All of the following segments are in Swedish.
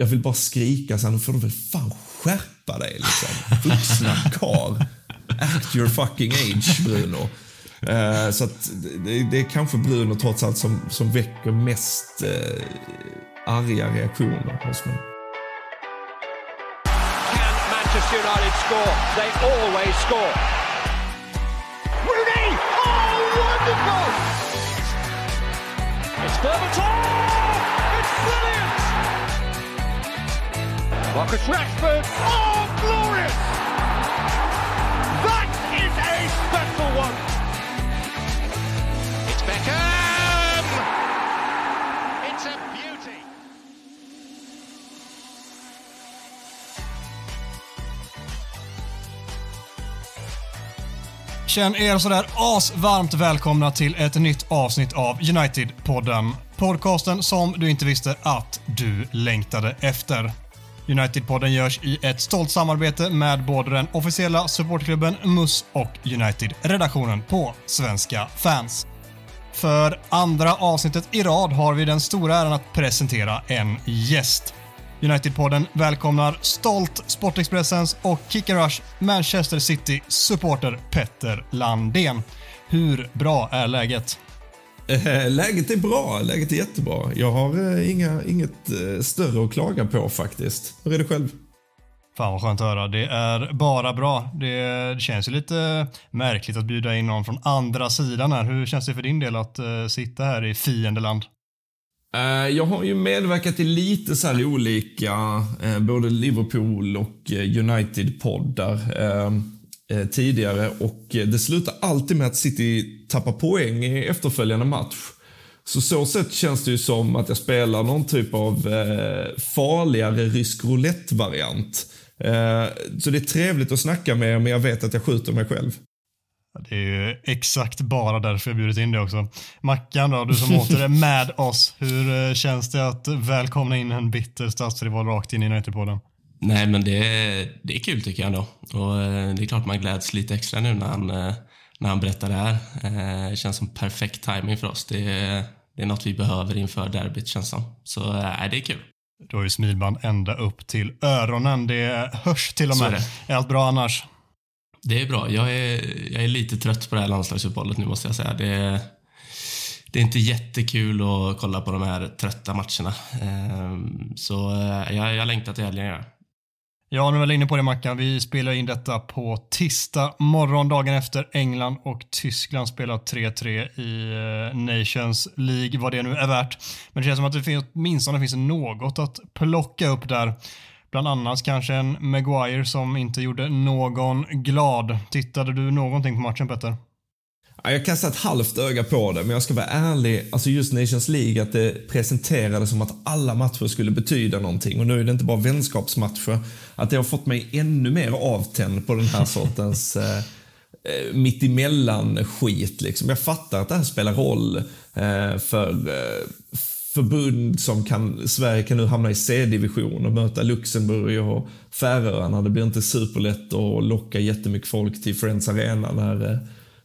jag vill bara skrika så här, nu får du väl fan skärpa dig liksom. Vuxna karl. Act your fucking age, Bruno. Eh, så att det, det, är kanske Bruno trots allt som, som väcker mest eh, arga reaktioner hos mig. Can Manchester United score? They always score. Rooney! Oh, wonderful! It's Berbatov! Marcus Rashford! Oh, glorious! That is a special one! It's Beckham! It's a beauty! Känn er sådär asvarmt välkomna till ett nytt avsnitt av United-podden. Podcasten som du inte visste att du längtade efter. United-podden görs i ett stolt samarbete med både den officiella supportklubben MUS och United-redaktionen på Svenska fans. För andra avsnittet i rad har vi den stora äran att presentera en gäst. United-podden välkomnar stolt Sportexpressens och Kick and Rush Manchester City-supporter Petter Landén. Hur bra är läget? Eh, Läget är bra, läget är jättebra. Jag har eh, inga, inget eh, större att klaga på faktiskt. Hur är det själv? Fan vad skönt att höra. Det är bara bra. Det, känns ju lite märkligt att bjuda in någon från andra sidan här. Hur känns det för din del att sitta här i fiendeland? Jag har ju medverkat i lite så här olika, både Liverpool och United-poddar eh, tidigare och eh, det slutar alltid med att City tappar poäng i efterföljande match. Så så sätt känns det ju som att jag spelar någon typ av eh, farligare rysk roulette-variant. Eh, så det är trevligt att snacka med er, men jag vet att jag skjuter mig själv. Det är ju exakt bara därför jag bjudit in dig också. Mackan då, du som åter är med oss. Hur eh, känns det att välkomna in en bitter stadsrival rakt in i United-podden? Nej, men det, det är kul tycker jag ändå. Och eh, det är klart man gläds lite extra nu när han, eh, när han berättar det här. Eh, Det känns som perfekt timing för oss. Det, är- det är något vi behöver inför derbyt känns som. Så eh, det är kul. Du har ju smilband ända upp till öronen. Det hörs till och Så är med. det. Är allt bra annars? Det är bra. Jag är, jag är lite trött på det här landslagsuppehållet nu måste jag säga. Det, det är inte jättekul att kolla på de här trötta matcherna. Eh, Så jag, jag längtar till helgen. Ja. Nu är väl inne på det Mackan. Vi spelar in detta på tisdag morgon, dagen efter England och Tyskland spelar 3-3 i eh, Nations League, vad det nu är värt. Men det känns som att det finns, åtminstone finns något att plocka upp där. Bland annat kanske en Maguire som inte gjorde någon glad. Tittade du någonting på matchen Petter? Ja, Jag kastar ett halvt öga på det, men jag ska vara ärlig. Alltså just Nations League, att det presenterades som att alla matcher skulle betyda någonting. Och nu är det inte bara vänskapsmatcher. Att det har fått mig ännu mer avtänd på den här sortens eh, eh, mittemellan-skit. Liksom. Jag fattar att det här spelar roll eh, för eh, förbund som kan, Sverige kan nu hamna i C-division och möta Luxemburg och Färöarna. Det blir inte superlätt att locka jättemycket folk till Friends Arena när, eh,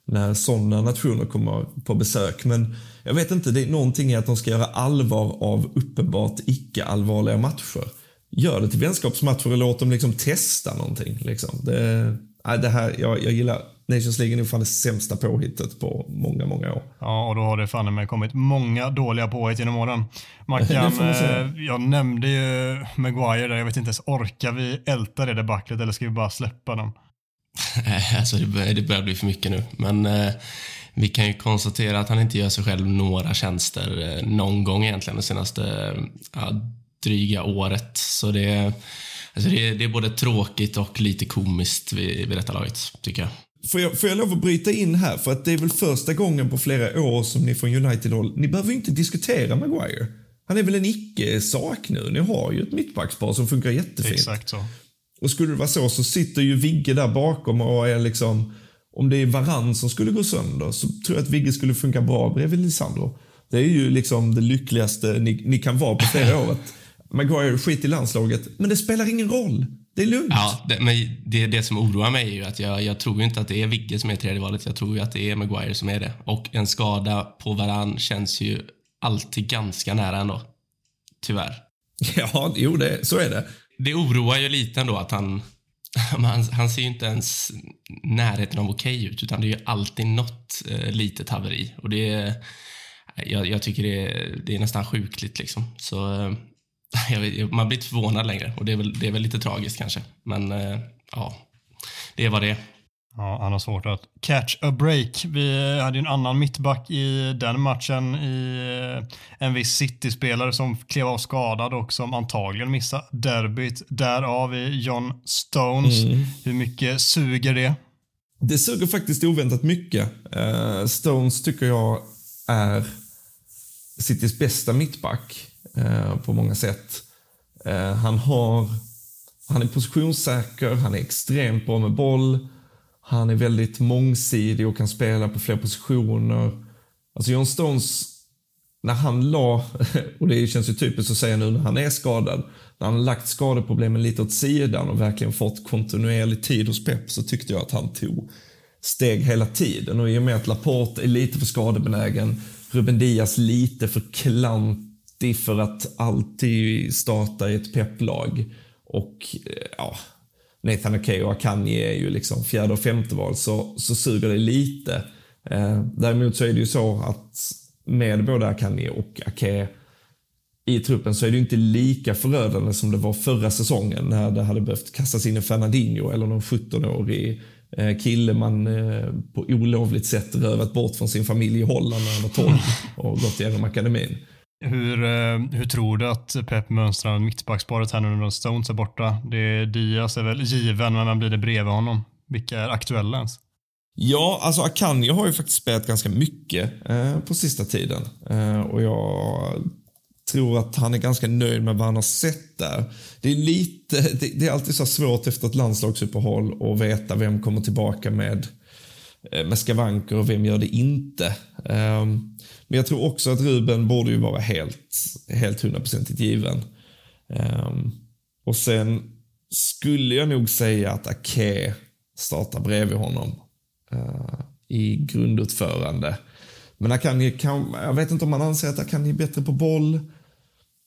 när sådana nationer kommer på besök. Men jag vet inte, det är någonting i att de ska göra allvar av uppenbart icke-allvarliga matcher. Gör det till vänskapsmatcher och låt dem liksom testa någonting. Liksom. Det, nej, det här, jag, jag gillar Nations League är nog fan det sämsta påhittet på många, många år. Ja, och då har det fan med kommit många dåliga påhitt genom åren. Mackan, eh, jag nämnde ju Maguire där. Jag vet inte ens, orkar vi älta det debaclet eller ska vi bara släppa den? Alltså det, börjar, det börjar bli för mycket nu. Men eh, vi kan ju konstatera att han inte gör sig själv några tjänster eh, någon gång egentligen det senaste eh, ja, dryga året. Så det, alltså det, det är både tråkigt och lite komiskt vid, vid detta laget, tycker jag. Får jag, får jag lov att bryta in här? För att det är väl första gången på flera år som ni från United-håll, ni behöver ju inte diskutera Maguire. Han är väl en icke-sak nu. Ni har ju ett mittbackspar som funkar jättefint. Exakt så. Och skulle det vara så så sitter ju Vigge där bakom och är liksom, om det är varann som skulle gå sönder så tror jag att Vigge skulle funka bra bredvid Lisandro. Det är ju liksom det lyckligaste ni, ni kan vara på flera år. Maguire skit i landslaget, men det spelar ingen roll. Det är lugnt. Ja, det, men det, det som oroar mig är ju att jag, jag tror inte att det är Vigge som är tredje valet. Jag tror ju att det är Maguire som är det. Och en skada på varann känns ju alltid ganska nära ändå. Tyvärr. Ja, jo, det, så är det. Det oroar ju lite ändå att han... Han, han ser ju inte ens närheten av okej okay ut, utan det är ju alltid något eh, litet haveri. Och det jag, jag tycker det är, det är nästan sjukligt. Liksom. Så, eh, vet, man blir inte förvånad längre och det är väl, det är väl lite tragiskt kanske. Men eh, ja, det är vad det är. Ja, han har svårt att catch a break. Vi hade ju en annan mittback i den matchen i eh, en viss City-spelare som klev av skadad och som antagligen missade derbyt. Därav i John Stones. Mm. Hur mycket suger det? Det suger faktiskt oväntat mycket. Uh, Stones tycker jag är Citys bästa mittback uh, på många sätt. Uh, han har han är positionssäker, han är extremt bra med boll. Han är väldigt mångsidig och kan spela på fler positioner. Alltså John Stones, när han la, och det känns ju typiskt att säga nu när han är skadad, när han lagt skadeproblemen lite åt sidan och verkligen fått kontinuerlig tid hos Pep så tyckte jag att han tog steg hela tiden. Och i och med att Laporte är lite för skadebenägen, Ruben Diaz lite för klantig för att alltid starta i ett pepplag och eh, ja, Nathan Ake och Akanji är ju liksom fjärde och femte val så, så suger det lite. Eh, däremot så är det ju så att med både Akanji och Ake i truppen så är det ju inte lika förödande som det var förra säsongen när det hade behövt kastas in en Fernandinho eller någon 17-årig eh, kille man eh, på olovligt sätt rövat bort från sin familj i Holland när han var 12 och gått igenom akademin. Hur, eh, hur tror du att Pep mönstrar mittbacksparet här nu när Stones är borta? Det Diaz är väl given, men vem blir det bredvid honom? Vilka är aktuella ens? Ja, alltså Akanji har ju faktiskt spelat ganska mycket eh, på sista tiden. Eh, och jag tror att han är ganska nöjd med vad han har sett där. Det är lite, det, det är alltid så svårt efter ett landslagsuppehåll att veta vem kommer tillbaka med, eh, med skavanker och vem gör det inte. Eh, men jag tror också att Ruben borde ju vara helt, helt hundraprocentigt given. Um, och sen skulle jag nog säga att Ake startar bredvid honom uh, i grundutförande. Men Akanji kan, jag vet inte om man anser att Akanji är bättre på boll.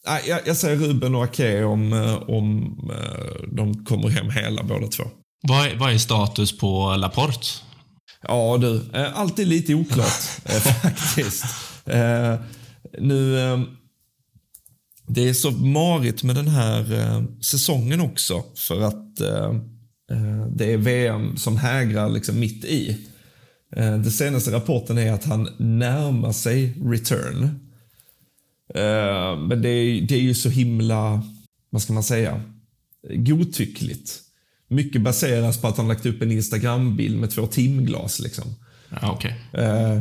Nej, jag, jag säger Ruben och Ake om, eh, om uh, de kommer hem hela båda två. Vad är, vad är status på Laporte? Ja du, eh, Allt är lite oklart eh, faktiskt. Eh, nu, ehm, det är så marigt med den här ehm, säsongen också för att ehm, det är VM som hägrar liksom mitt i. Den senaste rapporten är att han närmar sig return. men det är, det är ju så himla, vad ska man säga, godtyckligt. Mycket baseras på att han lagt upp en Instagram-bild med två timglas. Liksom. Ja, okay.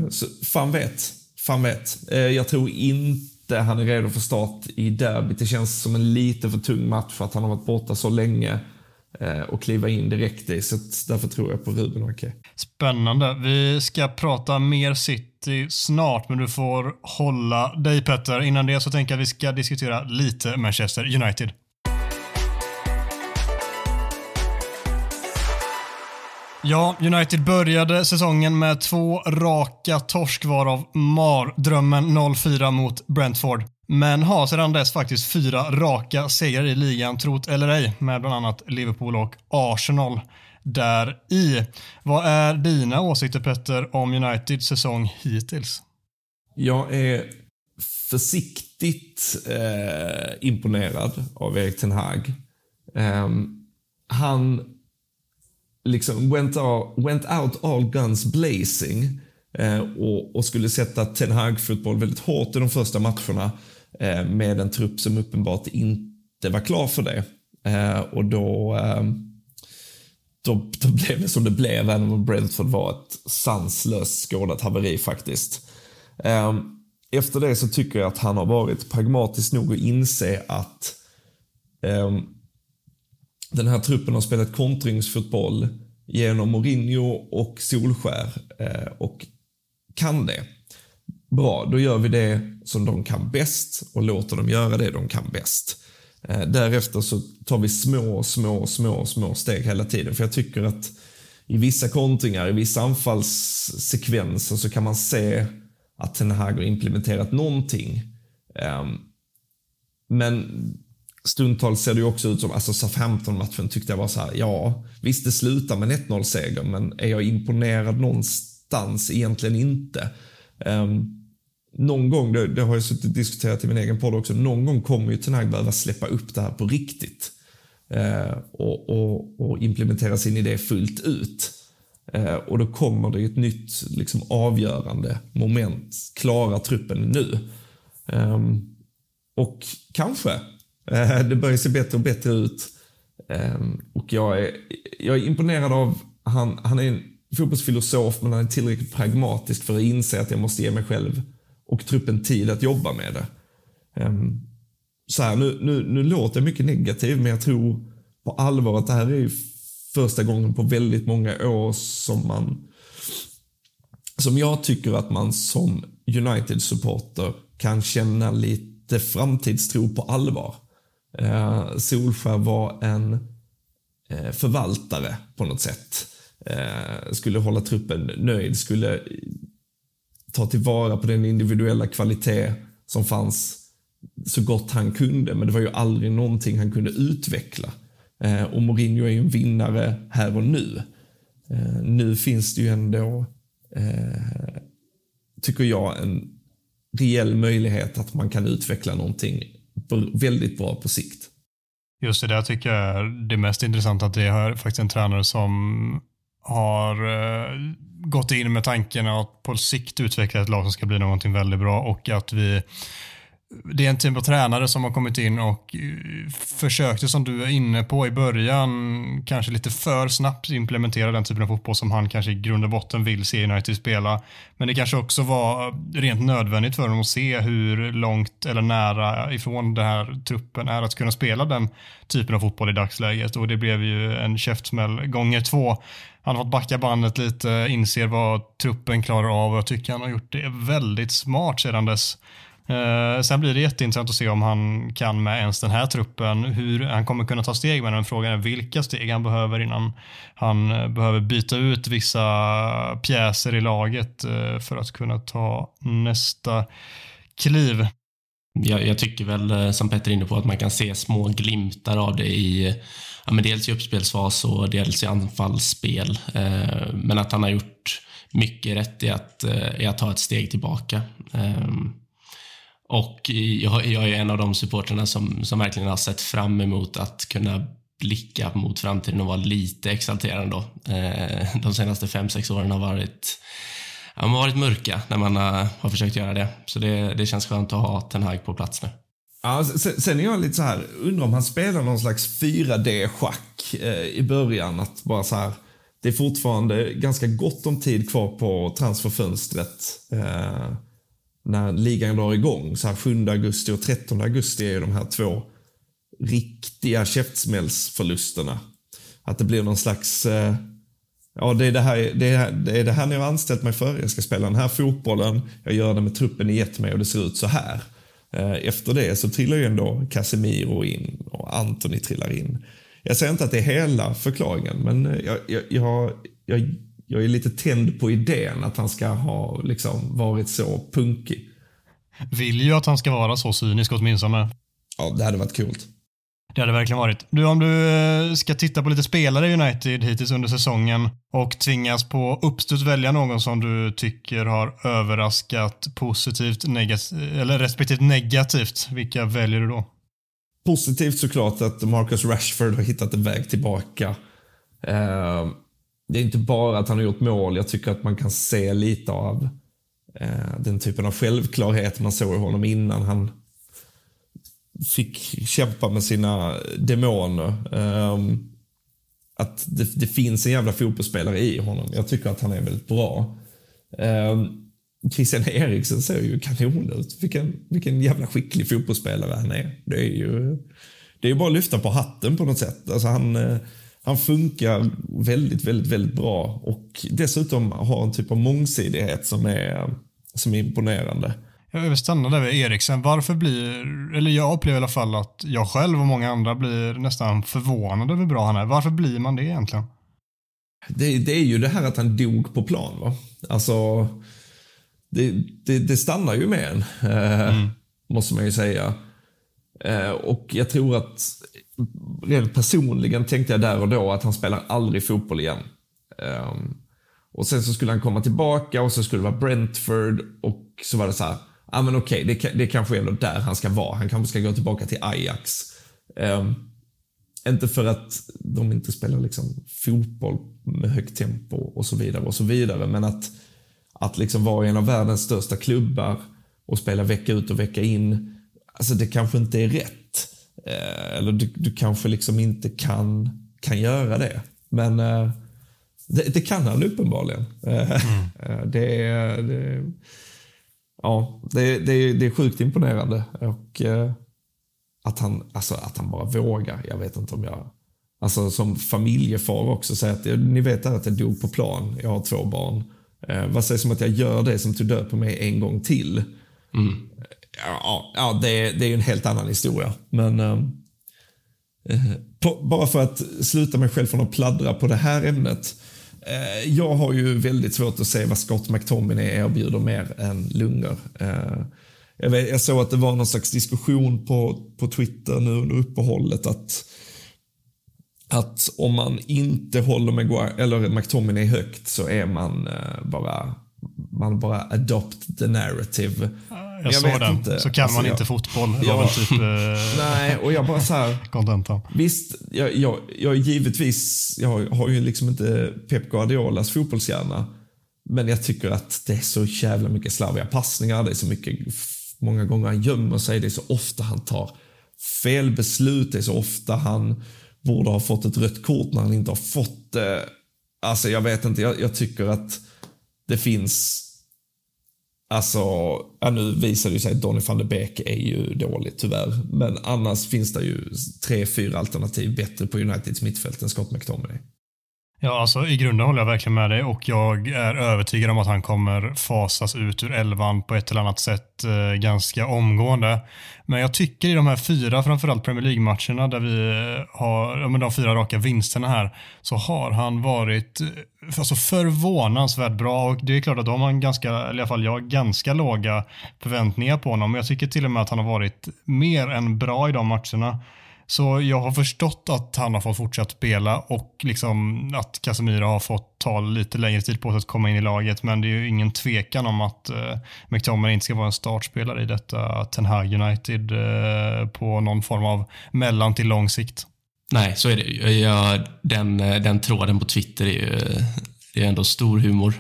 Så fan vet. Fan vet. Eh, jag tror inte han är redo för start i derbyt. Det känns som en lite för tung match för att han har varit borta så länge eh, och kliva in direkt i. Så därför tror jag på Ruben och okay. Spännande. Vi ska prata mer City snart, men du får hålla dig Petter. Innan det så tänker jag att vi ska diskutera lite Manchester United. Ja, United började säsongen med två raka torsk varav mardrömmen 0-4 mot Brentford. Men har sedan dess faktiskt fyra raka segrar i ligan, trot eller ej, med bland annat Liverpool och Arsenal där i. Vad är dina åsikter Petter om Uniteds säsong hittills? Jag är försiktigt eh, imponerad av Erik Ten Hag. Eh, han liksom went out, went out all guns blazing eh, och, och, skulle sätta Ten Hag-fotboll väldigt hårt i de första matcherna eh, med en trupp som uppenbart inte var klar för det. Eh, och då, eh, då, då blev det som det blev, även om Brentford var ett sanslöst skådat haveri faktiskt. Eh, efter det så tycker jag att han har varit pragmatisk nog att inse att eh, den här truppen har spelat kontringsfotboll genom Mourinho och Solskär eh, och kan det. Bra, då gör vi det som de kan bäst och låter dem göra det de kan bäst. Eh, därefter så tar vi små, små, små, små steg hela tiden. För jag tycker att i vissa kontringar, i vissa anfallssekvenser så kan man se att Ten Hag har implementerat någonting. Ehm, men stundtals ser det ju också ut som, alltså Southampton-matchen tyckte jag var så här, ja, visst det slutar med 1-0-seger, men är jag imponerad någonstans? Egentligen inte. Um, någon gång, det, det, har jag suttit och diskuterat i min egen podd också, någon gång kommer ju Tenag behöva släppa upp det här på riktigt. Uh, och, och, och, implementera sin idé fullt ut. Uh, och då kommer det ett nytt liksom, avgörande moment. Klarar truppen nu? Um, och kanske. Eh, det börjar se bättre och bättre ut. Ehm, och jag är, jag är imponerad av, han, han är en fotbollsfilosof men han är tillräckligt pragmatisk för att inse att jag måste ge mig själv och truppen tid att jobba med det. Ehm, så här, nu, nu, nu låter jag mycket negativ, men jag tror på allvar att det här är första gången på väldigt många år som man som jag tycker att man som United-supporter kan känna lite framtidstro på allvar. Eh, Solskär var en eh, förvaltare på något sätt. Eh, skulle hålla truppen nöjd, skulle ta tillvara på den individuella kvalitet som fanns så gott han kunde, men det var ju aldrig någonting han kunde utveckla. Eh, och Mourinho är ju en vinnare här och nu. Eh, nu finns det ju ändå, eh, tycker jag, en reell möjlighet att man kan utveckla någonting väldigt bra på sikt. Just det, där tycker jag är det mest intressanta, att det är faktiskt en tränare som har eh, gått in med tanken att på sikt utveckla ett lag som ska bli någonting väldigt bra och att vi det är en typ av tränare som har kommit in och eh, försökte, som du är inne på i början, kanske lite för snabbt implementera den typen av fotboll som han kanske i grund och botten vill se United spela. Men det kanske också var eh, rent nödvändigt för honom att se hur långt eller nära ifrån den här truppen är att kunna spela den typen av fotboll i dagsläget och det blev ju en käftsmäll gånger två. Han har fått backa bandet lite, inser vad truppen klarar av och jag tycker han har gjort det väldigt smart sedan dess. Eh, sen blir det jätteintressant att se om han kan med ens den här truppen, hur han kommer kunna ta steg med den. Frågan är vilka steg han behöver innan han eh, behöver byta ut vissa pjäser i laget eh, för att kunna ta nästa kliv. Jag, jag, tycker väl eh, som Petter är inne på att man kan se små glimtar av det i ja, men dels i uppspelsfas och dels i anfallsspel. Eh, men att han har gjort mycket rätt i att, eh, i att ta ett steg tillbaka. Eh, och jag, jag är en av de supporterna som, som verkligen har sett fram emot att kunna blicka mot framtiden och vara lite exalterad då. Eh, de senaste fem sex åren har varit, har varit mörka när man har, har försökt göra det. Så det, det känns skönt att ha Ten Hag på plats nu. Ja, sen, är jag lite så här, undrar om han spelar någon slags 4D-schack eh, i början. Att bara så här, det är fortfarande ganska gott om tid kvar på transferfönstret. Eh, när ligan drar igång. Så här 7 augusti och 13 augusti är ju de här två riktiga käftsmällsförlusterna. Att det blir någon slags... Eh, ja, det är det, här, det, är, det är det här ni har anställt mig för. Jag ska spela den här fotbollen. Jag gör det med truppen ni gett mig och det ser ut så här. Eh, efter det så trillar ju ändå Casemiro in och Anthony trillar in. Jag säger inte att det är hela förklaringen, men eh, jag, jag, jag, jag jag är lite tänd på idén att han ska ha liksom varit så punkig. Vill ju att han ska vara så cynisk åtminstone. Ja, det hade varit kul. Det hade verkligen varit. Du, om du eh, ska titta på lite spelare i United hittills under säsongen och tvingas på uppstuds välja någon som du tycker har överraskat positivt negativt, eller respektive negativt, vilka väljer du då? Positivt såklart att Marcus Rashford har hittat en väg tillbaka. Det är inte bara att han har gjort mål. Jag tycker att man kan se lite av eh, den typen av självklarhet man såg i honom innan han fick kämpa med sina demoner. Eh, att det, det, finns en jävla fotbollsspelare i honom. Jag tycker att han är väldigt bra. Eh, Christian Eriksen ser ju kanon ut. Vilken, vilken jävla skicklig fotbollsspelare han är. Det är ju det är bara att lyfta på hatten på något sätt. Alltså han, eh, han funkar väldigt, väldigt, väldigt bra och dessutom har en typ av mångsidighet som är, som är imponerande. Jag vill stanna där vid Eriksen. Varför blir, eller jag upplever i alla fall att jag själv och många andra blir nästan förvånade över hur bra han är. Varför blir man det egentligen? Det, det är ju det här att han dog på plan. Va? Alltså, det, det, det stannar ju med en, eh, mm. måste man ju säga. Eh, och jag tror att rent personligen tänkte jag där och då att han spelar aldrig fotboll igen. Ehm, och sen så skulle han komma tillbaka och så skulle det vara Brentford och så var det så här, ja ah, men okej, okay, det, det kanske är ändå där han ska vara. Han kanske ska gå tillbaka till Ajax. Um, inte för att de inte spelar liksom fotboll med högt tempo och så vidare och så vidare, men att, att liksom vara en av världens största klubbar och spela vecka ut och vecka in, alltså det kanske inte är rätt. Eh, eller du, du, kanske liksom inte kan, kan göra det. Men eh, det, det, kan han uppenbarligen. Eh, mm. det, är, det, ja, det, det, det är sjukt imponerande. Och att han, alltså, att han bara vågar. Jag vet inte om jag... Alltså som familjefar också säga att ni vet att jag dog på plan. Jag har två barn. Eh, vad sägs om att jag gör det som tog död på mig en gång till? Mm. Ja, ja det, det är ju en helt annan historia. Men ehm, eh, på, bara för att sluta mig själv från att pladdra på det här ämnet. Eh, jag har ju väldigt svårt att se vad Scott McTominay erbjuder mer än lungor. Eh, jag, vet, jag såg att det var någon slags diskussion på, på Twitter nu under uppehållet att att om man inte håller Maguire, eller McTominay högt så är man eh, bara man bara adopt the narrative. Jag, jag såg den. Inte. Så kan alltså, man jag, inte fotboll. Ja, typ, uh, nej, och jag bara så här. Contenta. Visst, jag, jag, jag givetvis, jag har ju liksom inte Pep Guardiolas fotbollshjärna. Men jag tycker att det är så jävla mycket slarviga passningar, det är så mycket många gånger han gömmer sig, det är så ofta han tar fel beslut, det är så ofta han borde ha fått ett rött kort när han inte har fått det. Alltså jag vet inte, jag, jag tycker att det finns Alltså, ja, nu visar det sig att Donny van de Beek är ju dålig tyvärr. Men annars finns det ju tre, fyra alternativ bättre på Uniteds mittfält än Scott McTominay. Ja, alltså i grunden håller jag verkligen med dig och jag är övertygad om att han kommer fasas ut ur elvan på ett eller annat sätt eh, ganska omgående. Men jag tycker i de här fyra, framförallt Premier League-matcherna där vi eh, har, ja, men de fyra raka vinsterna här, så har han varit eh, alltså förvånansvärt bra och det är klart att då har man ganska, eller i alla fall jag, ganska låga förväntningar på honom. Jag tycker till och med att han har varit mer än bra i de matcherna. Så jag har förstått att han har fått fortsätta spela och liksom att Casemiro har fått ta lite längre tid på sig att komma in i laget. Men det är ju ingen tvekan om att eh, McTominay inte ska vara en startspelare i detta Ten Hag United eh, på någon form av mellan till lång sikt. Nej, så är det ju. Den, eh, den tråden på Twitter är ju eh, det är ändå stor humor.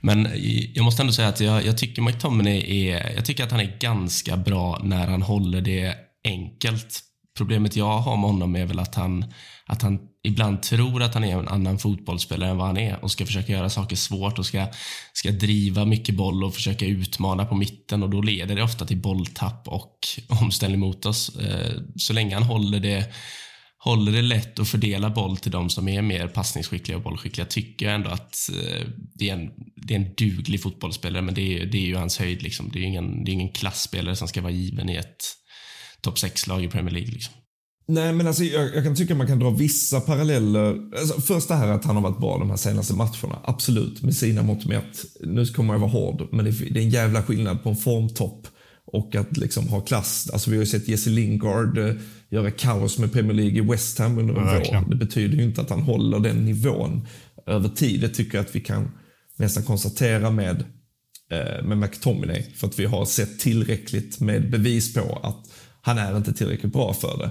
Men eh, jag måste ändå säga att jag, jag tycker McTominay är, jag tycker att han är ganska bra när han håller det enkelt Problemet jag har med honom är väl att han, att han ibland tror att han är en annan fotbollsspelare än vad han är och ska försöka göra saker svårt och ska, ska driva mycket boll och försöka utmana på mitten och då leder det ofta till bolltapp och omställning mot oss. Eh, så länge han håller det håller det lätt att fördela boll till de som är mer passningsskickliga och bollskickliga tycker jag ändå att eh, det, är en, det är en duglig fotbollsspelare men det är, det är ju hans höjd. Liksom. Det är ingen, det är ingen klassspelare som ska vara given i ett topp 6-lag i Premier League. Liksom. Nej, men alltså, jag, jag, kan tycka att man kan dra vissa paralleller. Alltså, först det här att han har varit bra de här senaste matcherna. Absolut, med sina mått mätt. Nu kommer jag vara hård, men det, det, är en jävla skillnad på en formtopp och att liksom ha klass. Alltså, vi har ju sett Jesse Lingard eh, göra kaos med Premier League i West Ham under en ja, vår. Det betyder ju inte att han håller den nivån över tid. Det tycker jag att vi kan nästan konstatera med, eh, med McTominay. För att vi har sett tillräckligt med bevis på att han är inte tillräckligt bra för det.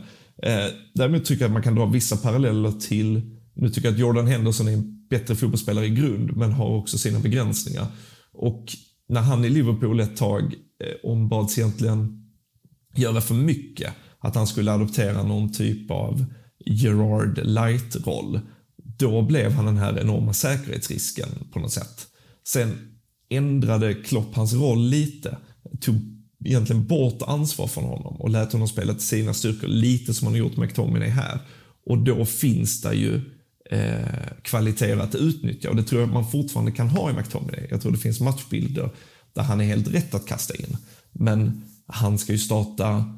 Eh, däremot tycker jag att man kan dra vissa paralleller till, nu tycker jag att Jordan Henderson är en bättre fotbollsspelare i grund, men har också sina begränsningar. Och när han i Liverpool ett tag eh, ombads egentligen göra för mycket, att han skulle adoptera någon typ av Gerard light-roll, då blev han den här enorma säkerhetsrisken på något sätt. Sen ändrade Klopp hans roll lite, tog egentligen bort ansvar från honom och lät honom spela till sina styrkor lite som han har gjort med McTominay här. Och då finns det ju eh, kvaliteter att utnyttja och det tror jag man fortfarande kan ha i McTominay. Jag tror det finns matchbilder där han är helt rätt att kasta in. Men han ska ju starta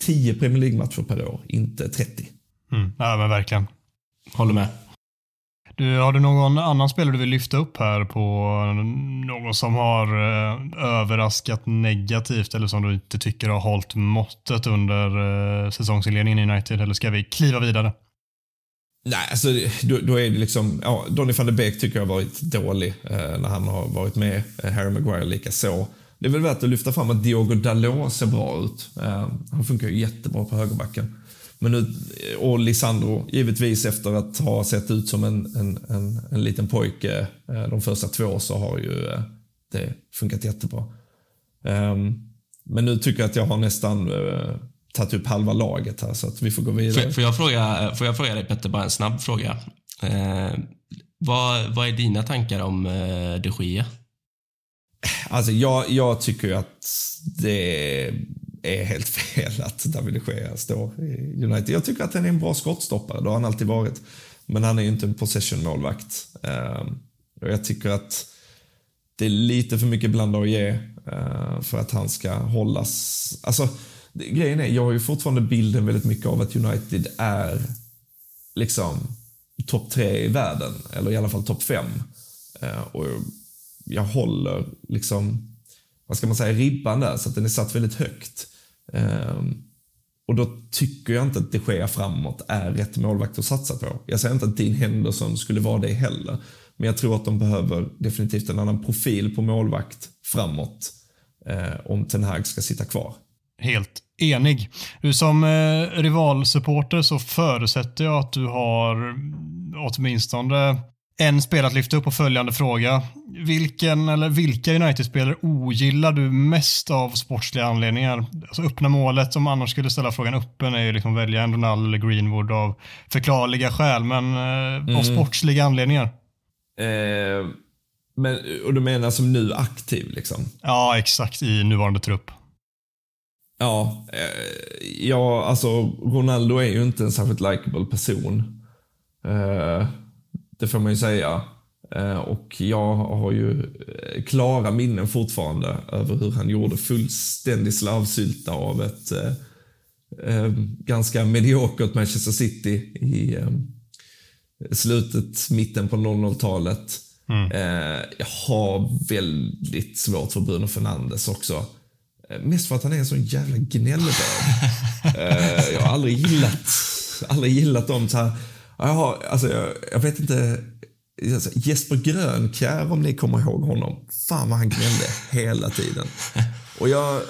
10 Premier League-matcher per år, inte 30. Mm, ja, men verkligen. Håller med. Du, har du någon annan spelare du vill lyfta upp här på någon som har eh, överraskat negativt eller som du inte tycker har hållit måttet under eh, säsongsinledningen i United? Eller ska vi kliva vidare? Nej, alltså då, då, är det liksom, ja, Donny van de Beek tycker jag har varit dålig eh, när han har varit med. Eh, Harry Maguire lika så. Det är väl värt att lyfta fram att Diogo Dalot ser bra ut. Eh, han funkar ju jättebra på högerbacken. Men nu, och Lisandro, givetvis efter att ha sett ut som en, en, en, en liten pojke eh, de första två så har ju eh, det funkat jättebra. Um, men nu tycker jag att jag har nästan tagit upp halva laget här så att vi får gå vidare. Får, får, jag, fråga, får jag fråga dig Petter, bara en snabb fråga. Eh, vad, vad är dina tankar om eh, de Gia? Alltså jag, jag tycker att det är helt fel att David de Gea står i United. Jag tycker att han är en bra skottstoppare, det har han alltid varit. Men han är ju inte en possession-målvakt. Ehm, och jag tycker att det är lite för mycket blanda och ge eh, för att han ska hållas... Alltså, grejen är, jag har ju fortfarande bilden väldigt mycket av att United är liksom topp tre i världen, eller i alla fall topp fem. Ehm, och jag håller liksom, vad ska man säga, ribban där så att den är satt väldigt högt. Ehm, och då tycker jag inte att det sker framåt är rätt målvakt att satsa på. Jag säger inte att Dean Henderson skulle vara det heller. Men jag tror att de behöver definitivt en annan profil på målvakt framåt eh, om Ten Hag ska sitta kvar. Helt enig. Du som eh, rivalsupporter så förutsätter jag att du har mm, åtminstone en spelare att lyfta upp på följande fråga. Vilken eller vilka United-spelare ogillar du mest av sportsliga anledningar? Alltså öppna målet, som annars skulle ställa frågan öppen, är ju liksom välja en Ronaldo eller Greenwood av förklarliga skäl, men eh, mm. av sportsliga anledningar. Eh, men, och du menar som nu aktiv liksom? Ja, exakt, i nuvarande trupp. Ja, eh, ja alltså Ronaldo är ju inte en särskilt likable person. Eh, det får man ju säga. Eh, och jag har ju eh, klara minnen fortfarande över hur han gjorde fullständig slarvsylta av ett eh, ganska mediokert Manchester City i eh, slutet, mitten på 00-talet. Mm. Eh, jag har väldigt svårt för Bruno Fernandes också. Mest för att han är en sån jävla gnällbörd. jag har aldrig gillat, aldrig gillat dem så här jag, alltså, jag, jag vet inte. Alltså, Jesper Grönkär, om ni kommer ihåg honom. Fan vad han gnällde hela tiden. Och jag,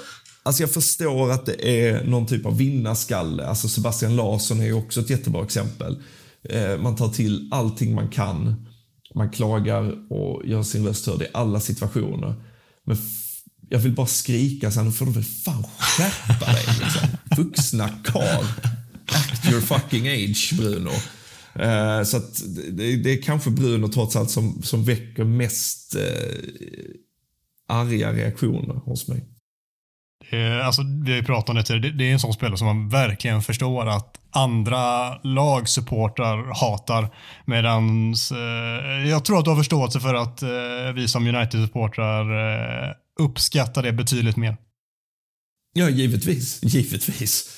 alltså jag förstår att det är någon typ av vinnarskalle. Alltså Sebastian Larsson är ju också ett jättebra exempel. Eh, man tar till allting man kan. Man klagar och gör sin röst hörd i alla situationer. Men jag vill bara skrika så här, nu får du väl fan skärpa dig. Liksom. Vuxna karl. Act your fucking age, Bruno. Uh, så det, det, är kanske Bruno trots allt som, som väcker mest uh, arga reaktioner hos mig. Det, alltså, vi har ju pratat om det tidigare. Det, är en sån spelare som man verkligen förstår att andra lagsupportrar hatar. Medans eh, jag tror att du har förståelse för att eh, vi som United-supportrar eh, uppskattar det betydligt mer. Ja, givetvis. Givetvis.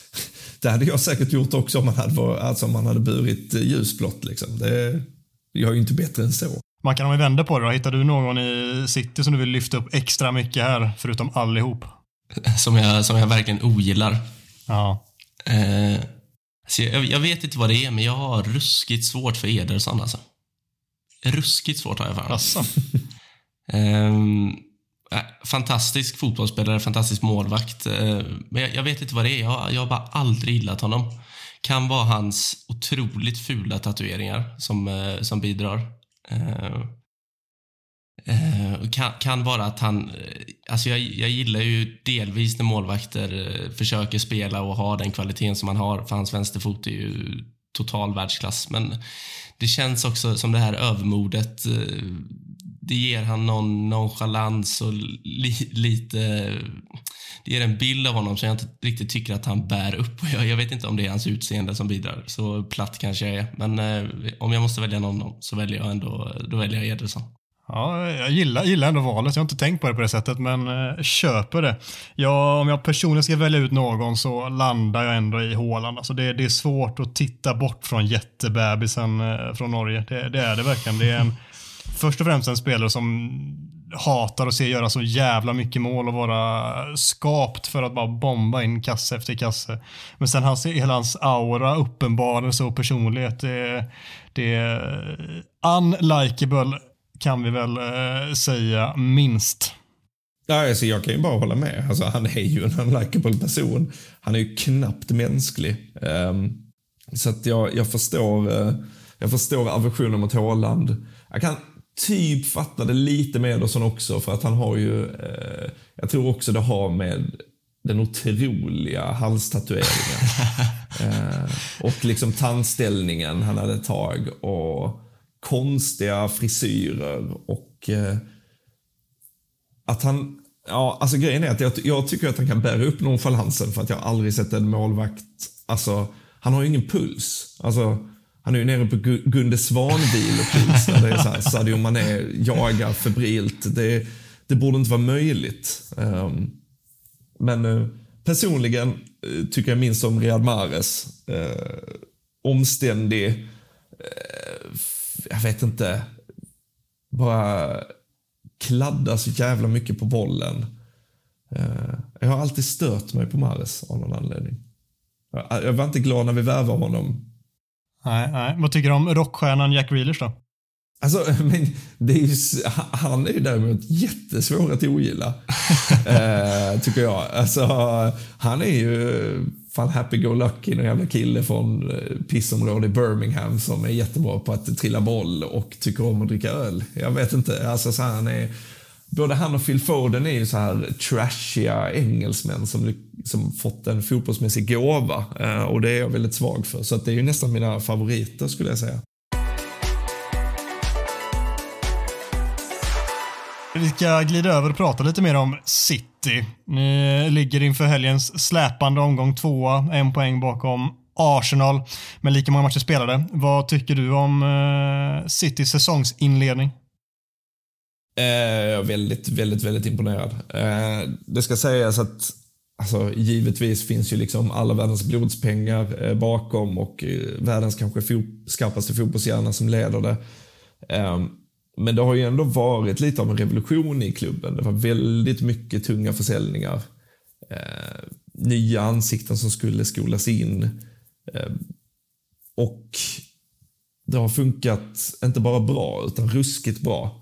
Det hade jag säkert gjort också om man hade, alltså om man hade burit eh, ljusblått. Liksom. Det, jag är ju inte bättre än så. Man kan om vi vänder på det då. Hittar du någon i City som du vill lyfta upp extra mycket här, förutom allihop? Som jag, som jag verkligen ogillar? Ja. Eh, alltså jag, jag, vet inte vad det är, men jag har ruskigt svårt för Ederson alltså. Ruskigt svårt har jag för honom. Alltså. eh, fantastisk fotbollsspelare, fantastisk målvakt. Eh, men jag, vet inte vad det är. Jag, jag har bara aldrig gillat honom. Kan vara hans otroligt fula tatueringar som, eh, som bidrar. Eh, kan, kan vara att han... Alltså jag, jag gillar ju delvis när målvakter försöker spela och ha den kvaliteten som han har, för hans vänsterfot är ju total världsklass. Men det känns också som det här övermodet det ger han någon nonchalans och li, lite... Det ger en bild av honom som jag inte riktigt tycker att han bär upp. Jag, jag vet inte om det är hans utseende som bidrar. Så platt kanske jag är. Men eh, om jag måste välja någon så väljer jag ändå då väljer jag Ederson. Ja, jag gillar, gillar ändå valet. Jag har inte tänkt på det på det sättet, men eh, köper det. Jag, om jag personligen ska välja ut någon så landar jag ändå i Håland. Alltså det, det är svårt att titta bort från jättebebisen eh, från Norge. Det, det, är det verkligen. Det är en, först och främst en spelare som hatar att se göra så jävla mycket mål och vara skapt för att bara bomba in kasse efter kasse. Men sen hans, hela hans aura, uppenbarelse och personlighet, det, det är unlikable kan vi väl eh, säga minst. Alltså jag kan ju bara hålla med. Alltså, han är ju en unlikable person. Han är ju knappt mänsklig. Um, så att jag, jag, förstår, uh, jag förstår aversionen mot Håland. Jag kan typ fatta det lite med Ederson också, för att han har ju... Uh, jag tror också det har med den otroliga halstatueringen. uh, och liksom tandställningen han hade ett tag. Och konstiga frisyrer och eh, att han Ja, alltså grejen är att jag, jag, tycker att han kan bära upp nonchalansen för att jag aldrig sett en målvakt, alltså han har ju ingen puls. Alltså, han är ju nere på Gunde Svan-vilopuls när det är så här, Sadio Mané jagar febrilt. Det, det borde inte vara möjligt. Ehm, men eh, personligen eh, tycker jag minst om Riyad Mahrez. Eh, omständig, jag vet inte, bara kladdar så jävla mycket på bollen. Jag har alltid stört mig på Mahrez. av någon anledning. Jag var inte glad när vi värvade honom. Nej, nej. Vad tycker du om rockstjärnan Jack Reelers då? Alltså, men det är ju, han är ju däremot jättesvår att ogilla. eh, tycker jag. Alltså, han är ju fan happy-go-lucky, någon jävla kille från eh, pissområde i Birmingham som är jättebra på att trilla boll och tycker om att dricka öl. Jag vet inte, alltså så han är... Både han och Phil Foden är ju så här trashiga engelsmän som, som fått en fotbollsmässig gåva eh, och det är jag väldigt svag för. Så det är ju nästan mina favoriter skulle jag säga. Vi ska glida över och prata lite mer om City. Ni ligger inför helgens släpande omgång tvåa, en poäng bakom Arsenal med lika många matcher spelade. Vad tycker du om eh, Citys säsongsinledning? Eh, jag är väldigt, väldigt, väldigt imponerad. Eh, det ska sägas att Alltså, givetvis finns ju liksom alla världens blodspengar eh, bakom och eh, världens kanske fo skarpaste fotbollshjärna som leder det. Ehm, men det har ju ändå varit lite av en revolution i klubben. Det var väldigt mycket tunga försäljningar. Eh, nya ansikten som skulle skolas in. Ehm, och det har funkat, inte bara bra, utan ruskigt bra.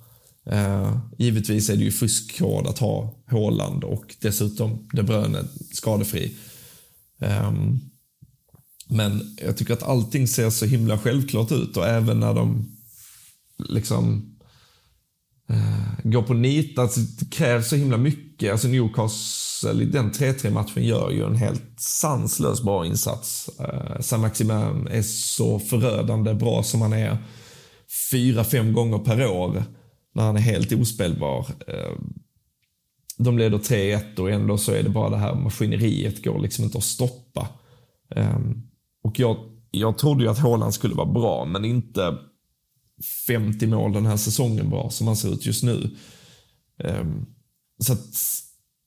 Uh, givetvis är det ju fuskkod att ha Håland och dessutom De Bruyne skadefri. Um, men jag tycker att allting ser så himla självklart ut och även när de liksom uh, går på nit. Alltså, det krävs så himla mycket. Alltså Newcastle i den 3-3 matchen gör ju en helt sanslös bra insats. Eh, uh, Saint-Maximin är så förödande bra som han är. Fyra, fem gånger per år när han är helt ospelbar. Ehm, de leder 3-1 och ändå så är det bara det här maskineriet går liksom inte att stoppa. Ehm, och jag, jag trodde ju att Haaland skulle vara bra, men inte 50 mål den här säsongen bra, som han ser ut just nu. Ehm, så att,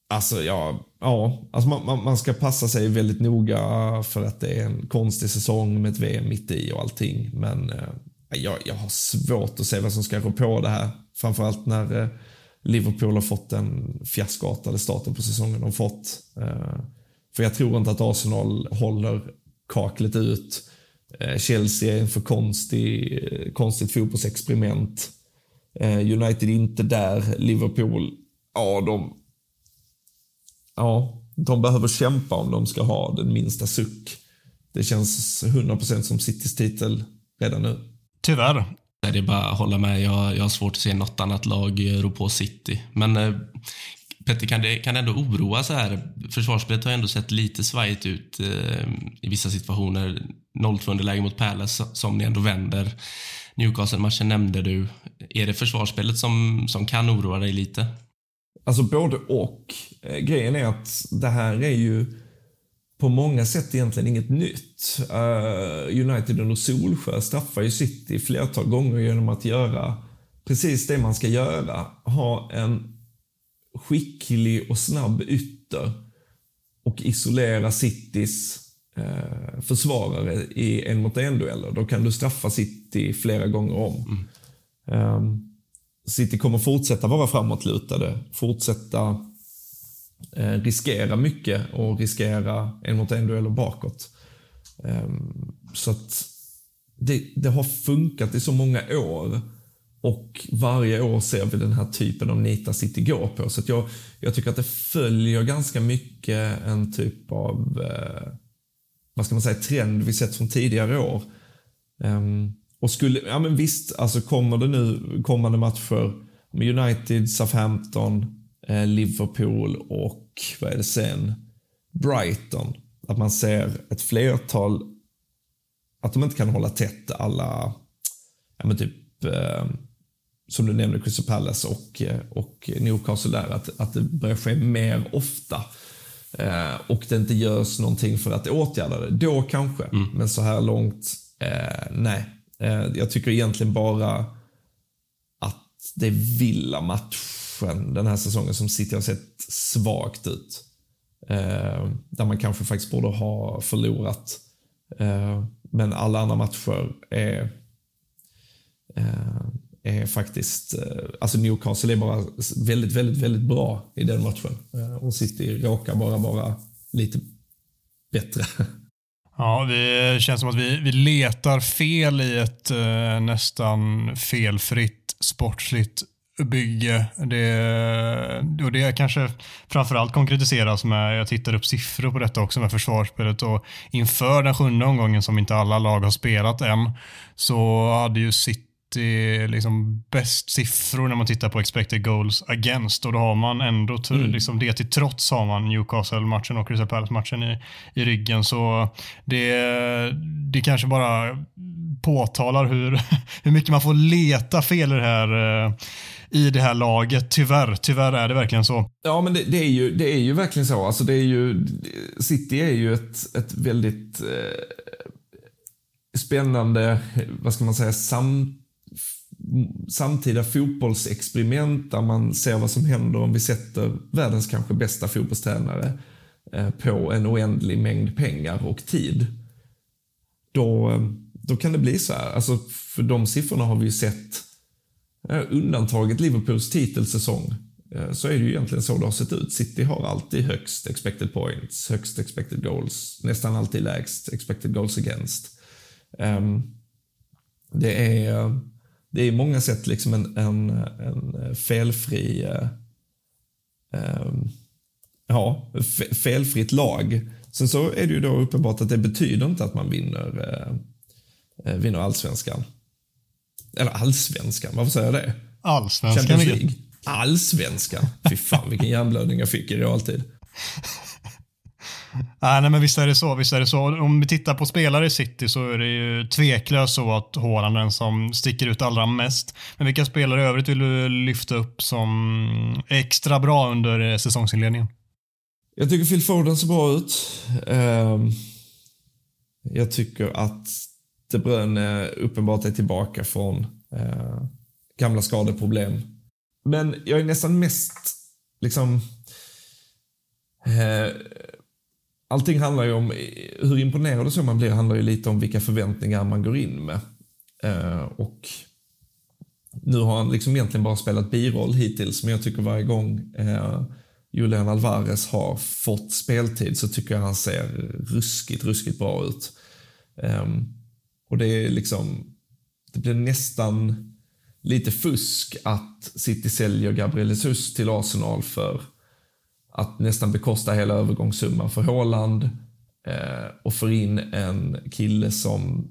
alltså ja, ja alltså man, man, man, ska passa sig väldigt noga för att det är en konstig säsong med ett VM mitt i och allting. Men jag, jag har svårt att se vad som ska rå på det här. Framförallt när eh, Liverpool har fått den fiaskoartade starten på säsongen de fått. Eh, för jag tror inte att Arsenal håller kaklet ut. Eh, Chelsea är en för konstig, konstigt fotbollsexperiment. United United inte där. Liverpool, ja de... Ja, de behöver kämpa om de ska ha den minsta suck. Det känns 100% som Citys titel redan nu. Tyvärr. Det är bara att hålla med. Jag, jag har svårt att se något annat lag rå på City. Men Petter, kan det, kan det ändå oroa så här? Försvarsspelet har ändå sett lite svajigt ut eh, i vissa situationer. 0-2 underläge mot Palace som ni ändå vänder. Newcastle-matchen nämnde du. Är det försvarsspelet som, som kan oroa dig lite? Alltså både och. Eh, grejen är att det här är ju på många sätt egentligen inget nytt. Uh, United under Solskär straffar ju City flertal gånger genom att göra precis det man ska göra. Ha en skicklig och snabb ytter och isolera Citys eh, försvarare i en mot en-dueller. Då kan du straffa City flera gånger om. Mm. Um, City kommer fortsätta vara framåtlutade, fortsätta eh, Eh, riskera mycket och riskera en mot en-dueller bakåt. Ehm, så att det, det, har funkat i så många år och varje år ser vi den här typen av nita City gå på. Så jag, jag tycker att det följer ganska mycket en typ av eh, vad ska man säga, trend vi sett från tidigare år. Um, och skulle, ja men visst, alltså kommer det nu kommande matcher med United, Southampton, Liverpool och vad är det sen? Brighton. Att man ser ett flertal, att de inte kan hålla tätt alla, ja men typ eh, som du nämnde, Crystal Palace och, eh, och Newcastle där, att, att det börjar ske mer ofta. Eh, och det inte görs någonting för att åtgärda det. Då kanske, mm. men så här långt, eh, nej. Eh, jag tycker egentligen bara att det är matchen den här säsongen som City har sett svagt ut. Eh, där man kanske faktiskt borde ha förlorat. Eh, men alla andra matcher är eh, är faktiskt, eh, alltså Newcastle är bara väldigt, väldigt, väldigt bra i den matchen. Eh, och City råkar bara vara lite bättre. Ja, det känns som att vi, vi letar fel i ett eh, nästan felfritt sportsligt bygge. Det, och det kanske framförallt konkretiseras med, jag tittar upp siffror på detta också med försvarsspelet och inför den sjunde omgången som inte alla lag har spelat än så hade ju City liksom bäst siffror när man tittar på expected goals against och då har man ändå mm. liksom det till trots har man Newcastle-matchen och Crystal Palace-matchen i, i ryggen så det, det kanske bara påtalar hur, hur mycket man får leta fel i det här eh, i det här laget. Tyvärr, tyvärr är det verkligen så. Ja, men det, det, är, ju, det är ju verkligen så. Alltså det är ju, City är ju ett, ett väldigt eh, spännande, vad ska man säga, sam, samtida fotbollsexperiment där man ser vad som händer om vi sätter världens kanske bästa fotbollstränare eh, på en oändlig mängd pengar och tid. Då, eh, då kan det bli så här. Alltså, för de siffrorna har vi ju sett, Eh, undantaget Liverpools titelsäsong, eh, så är det ju egentligen så det har sett ut. City har alltid högst expected points, högst expected goals, nästan alltid lägst expected goals against. Ehm, det är det är i många sätt liksom en, en, en eh, felfri ehm, ja, felfritt lag. Sen så är det ju då uppenbart att det betyder inte att man vinner, vinner allsvenskan. Eller allsvenskan, varför säger jag det? Allsvenskan. Allsvenskan. Fy fan vilken hjärnblödning jag fick i realtid. Nej, men visst är det så. Visst är det så. Om vi tittar på spelare i City så är det ju tveklöst så att Haaland är den som sticker ut allra mest. Men vilka spelare i övrigt vill du lyfta upp som extra bra under säsongsinledningen? Jag tycker Phil Foden ser bra ut. Ehm, jag tycker att de Bruyne eh, uppenbart är tillbaka från eh, gamla skadeproblem. Men jag är nästan mest liksom eh, allting handlar ju om, eh, hur imponerad och så man blir handlar ju lite om vilka förväntningar man går in med. Eh, och nu har han liksom egentligen bara spelat biroll hittills, men jag tycker varje gång eh, Julian Alvarez har fått speltid så tycker jag han ser ruskigt, ruskigt bra ut. Um, och det är liksom, det blir nästan lite fusk att City säljer Gabriel Jesus till Arsenal för att nästan bekosta hela övergångssumman för Håland eh, och får in en kille som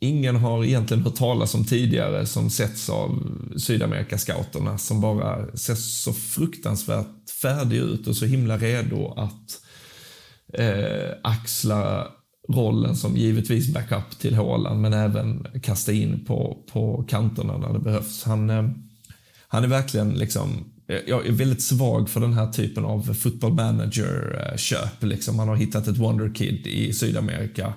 ingen har egentligen hört talas om tidigare som sätts av Sydamerikascouterna som bara ser så fruktansvärt färdig ut och så himla redo att eh, axla rollen som givetvis backup till Håland men även kasta in på, på kanterna när det behövs. Han, eh, han är verkligen liksom eh, jag är väldigt svag för den här typen av football manager-köp. Eh, liksom. Man har hittat ett wonderkid i Sydamerika,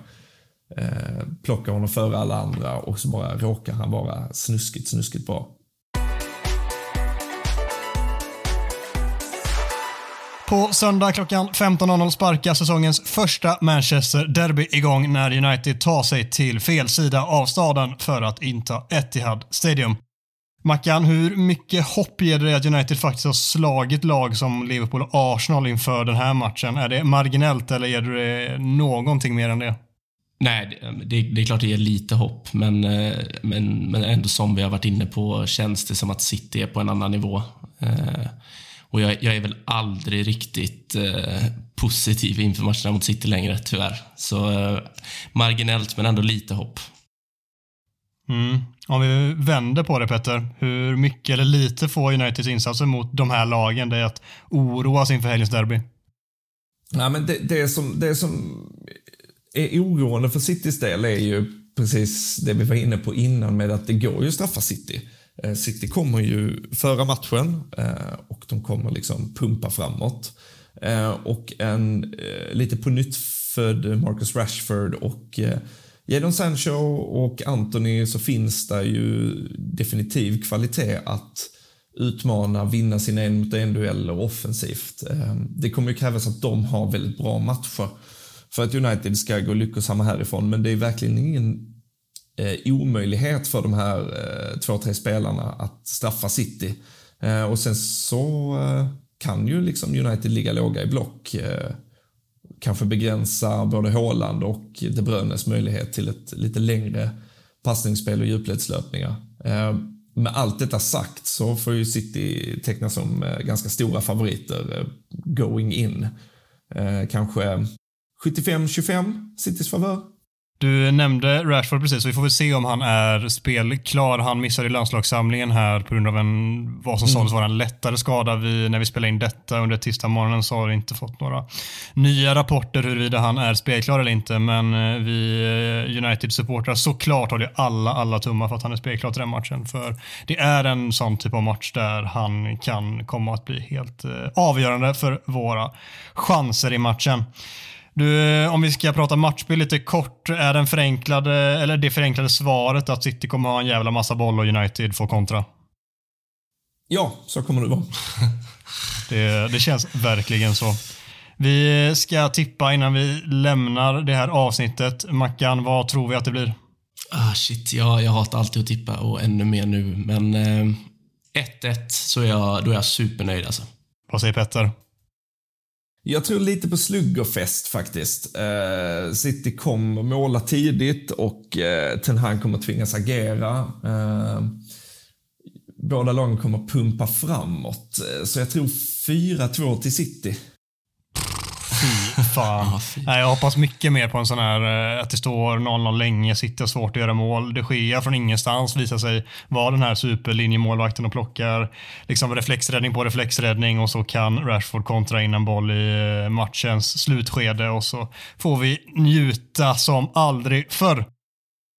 eh, plockar honom före alla andra och så bara råkar han vara snuskigt, snuskigt bra. På söndag klockan 15.00 sparkar säsongens första Manchester Derby igång när United tar sig till fel sida av staden för att inta Etihad Stadium. Mackan, hur mycket hopp ger det dig att United faktiskt har slagit lag som Liverpool och Arsenal inför den här matchen? Är det marginellt eller ger du det någonting mer än det? Nej, det, det, är klart det ger lite hopp, men, eh, men, men ändå som vi har varit inne på känns det som att City är på en annan nivå. Eh, och jag, jag är väl aldrig riktigt eh, positiv inför matcherna mot City längre, tyvärr. Så eh, marginellt, men ändå lite hopp. Mm. Om vi vänder på det Petter, hur mycket eller lite får Uniteds insatser mot de här lagen det är att oroas inför helgens derby? Nej, men det, det, som, det som är oroande för Citys del är ju precis det vi var inne på innan med att det går ju att straffa City. Eh, City kommer ju föra matchen eh, och de kommer liksom pumpa framåt. Eh, och en lite på nytt född Marcus Rashford och Jadon Sancho och Anthony så finns det ju definitiv kvalitet att utmana, vinna sina en mot en dueller offensivt. Det kommer ju krävas att de har väldigt bra matcher för att United ska gå lyckosamma härifrån, men det är verkligen ingen eh, omöjlighet för de här eh, två, tre spelarna att straffa City. Eh, och sen så eh, kan ju liksom United ligga låga i block. Eh, kanske begränsa både Haaland och De Bruynes möjlighet till ett lite längre passningsspel och djupledslöpningar. Eh, med allt detta sagt så får ju City tecknas som eh, ganska stora favoriter eh, going in. Eh, kanske 75-25 Citys favör. Du nämnde Rashford precis, så vi får väl se om han är spelklar. Han missade i landslagssamlingen här på grund av en, vad som mm. sades vara en lättare skada. Vi, när vi spelade in detta under tisdagsmorgonen så har vi inte fått några nya rapporter huruvida han är spelklar eller inte. Men eh, vi eh, United-supportrar såklart har det alla, alla tummar för att han är spelklar till den matchen. För det är en sån typ av match där han kan komma att bli helt eh, avgörande för våra chanser i matchen. Du, om vi ska prata matchspel lite kort, är den förenklade, eller det förenklade svaret att City kommer ha en jävla massa boll och United får kontra? Ja, så kommer det vara. det, det känns verkligen så. Vi ska tippa innan vi lämnar det här avsnittet. Mackan, vad tror vi att det blir? Ah, shit, jag, jag hatar alltid att tippa och ännu mer nu. Men 1-1 eh, så är jag, då är jag supernöjd alltså. Vad säger Petter? Jag tror lite på sluggerfest faktiskt. Eh, City kommer måla tidigt och eh, Ten Hag kommer tvingas agera. Eh, båda lagen kommer pumpa framåt. Eh, så jag tror 4-2 till City. Fy fan. Nej, jag hoppas mycket mer på en sån här, eh, att det står 0-0 länge, sitter svårt att göra mål. Det sker från ingenstans visar sig vara den här superlinjemålvakten och plockar liksom reflexräddning på reflexräddning och så kan Rashford kontra in en boll i eh, matchens slutskede och så får vi njuta som aldrig förr.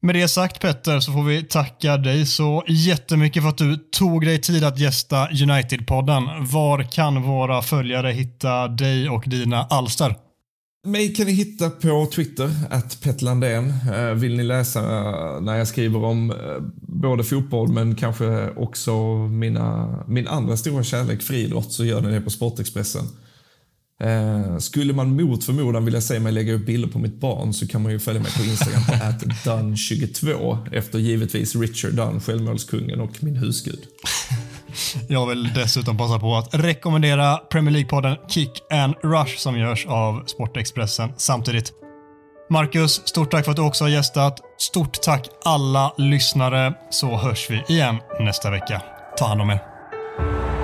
Med det sagt Petter så får vi tacka dig så jättemycket för att du tog dig tid att gästa United-podden. Var kan våra följare hitta dig och dina alster? Mig kan ni hitta på Twitter, att Petlandén. Eh, vill ni läsa eh, när jag skriver om eh, både fotboll men kanske också mina, min andra stora kärlek friidrott så gör ni det på Sportexpressen. Eh, skulle man mot förmodan vilja se mig lägga upp bilder på mitt barn så kan man ju följa mig på Instagram på Dunn22 efter givetvis Richard Dunn, självmålskungen och min husgud. Jag vill dessutom passa på att rekommendera Premier League-podden Kick and Rush som görs av Sportexpressen samtidigt. Marcus, stort tack för att du också har gästat. Stort tack alla lyssnare så hörs vi igen nästa vecka. Ta hand om er.